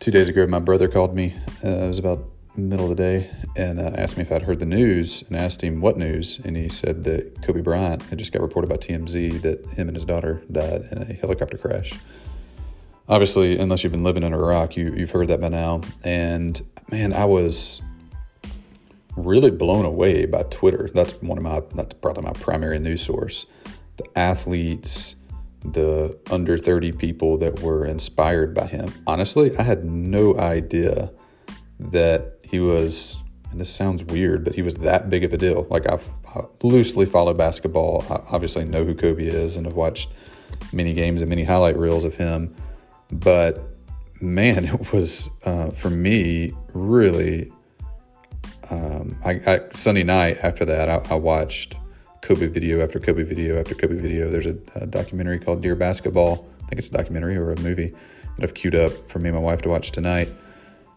two days ago, my brother called me. Uh, it was about middle of the day and uh, asked me if I'd heard the news and asked him what news. And he said that Kobe Bryant had just got reported by TMZ that him and his daughter died in a helicopter crash. Obviously, unless you've been living under a rock, you, you've heard that by now. And man, I was really blown away by Twitter. That's one of my, that's probably my primary news source. The athletes, the under 30 people that were inspired by him. Honestly, I had no idea that he was, and this sounds weird, but he was that big of a deal. Like I've I loosely followed basketball. I obviously know who Kobe is and have watched many games and many highlight reels of him. But man, it was uh, for me really. Um, I, I, Sunday night after that, I, I watched Kobe video after Kobe video after Kobe video. There's a, a, documentary called Dear Basketball. I think it's a documentary or a movie that I've queued up for me and my wife to watch tonight.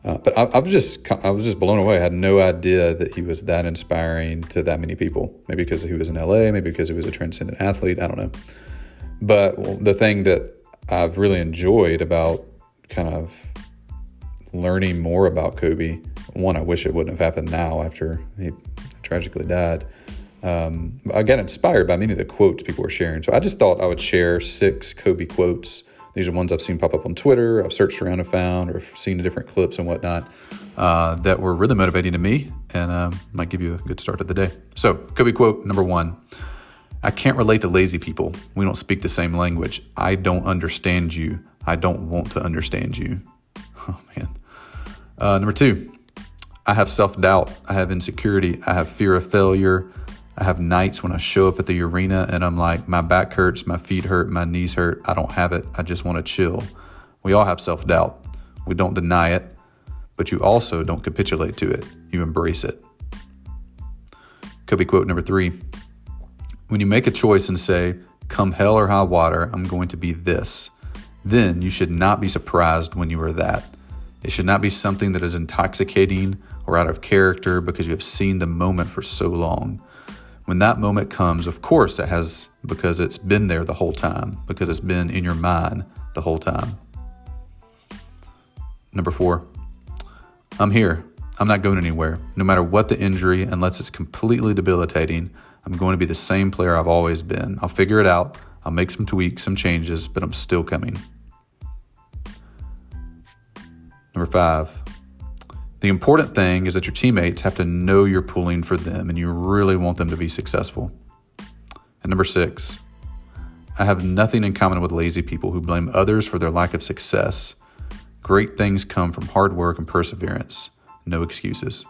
Uh, but I, I, was just I was just blown away. I had no idea that he was that inspiring to that many people. Maybe because he was in LA, maybe because he was a transcendent athlete. I don't know. But the thing that I've really enjoyed about kind of learning more about Kobe, one, I wish it wouldn't have happened now after he tragically died um, got inspired by many of the quotes people were sharing. So I just thought I would share six Kobe quotes. These are ones I've seen pop up on Twitter, I've searched around and found, or seen the different clips and whatnot uh, that were really motivating to me and um, might give you a good start of the day. So, Kobe quote number one I can't relate to lazy people. We don't speak the same language. I don't understand you. I don't want to understand you. Oh, man. Uh, number two, I have self doubt. I have insecurity. I have fear of failure. I have nights when I show up at the arena and I'm like, my back hurts, my feet hurt, my knees hurt. I don't have it. I just want to chill. We all have self doubt. We don't deny it, but you also don't capitulate to it. You embrace it. Kobe quote number three When you make a choice and say, come hell or high water, I'm going to be this, then you should not be surprised when you are that. It should not be something that is intoxicating or out of character because you have seen the moment for so long when that moment comes, of course it has because it's been there the whole time, because it's been in your mind the whole time. Number four, I'm here. I'm not going anywhere. No matter what the injury, unless it's completely debilitating, I'm going to be the same player I've always been. I'll figure it out. I'll make some tweaks, some changes, but I'm still coming. Number five, the important thing is that your teammates have to know you're pulling for them and you really want them to be successful. And number six, I have nothing in common with lazy people who blame others for their lack of success. Great things come from hard work and perseverance, no excuses.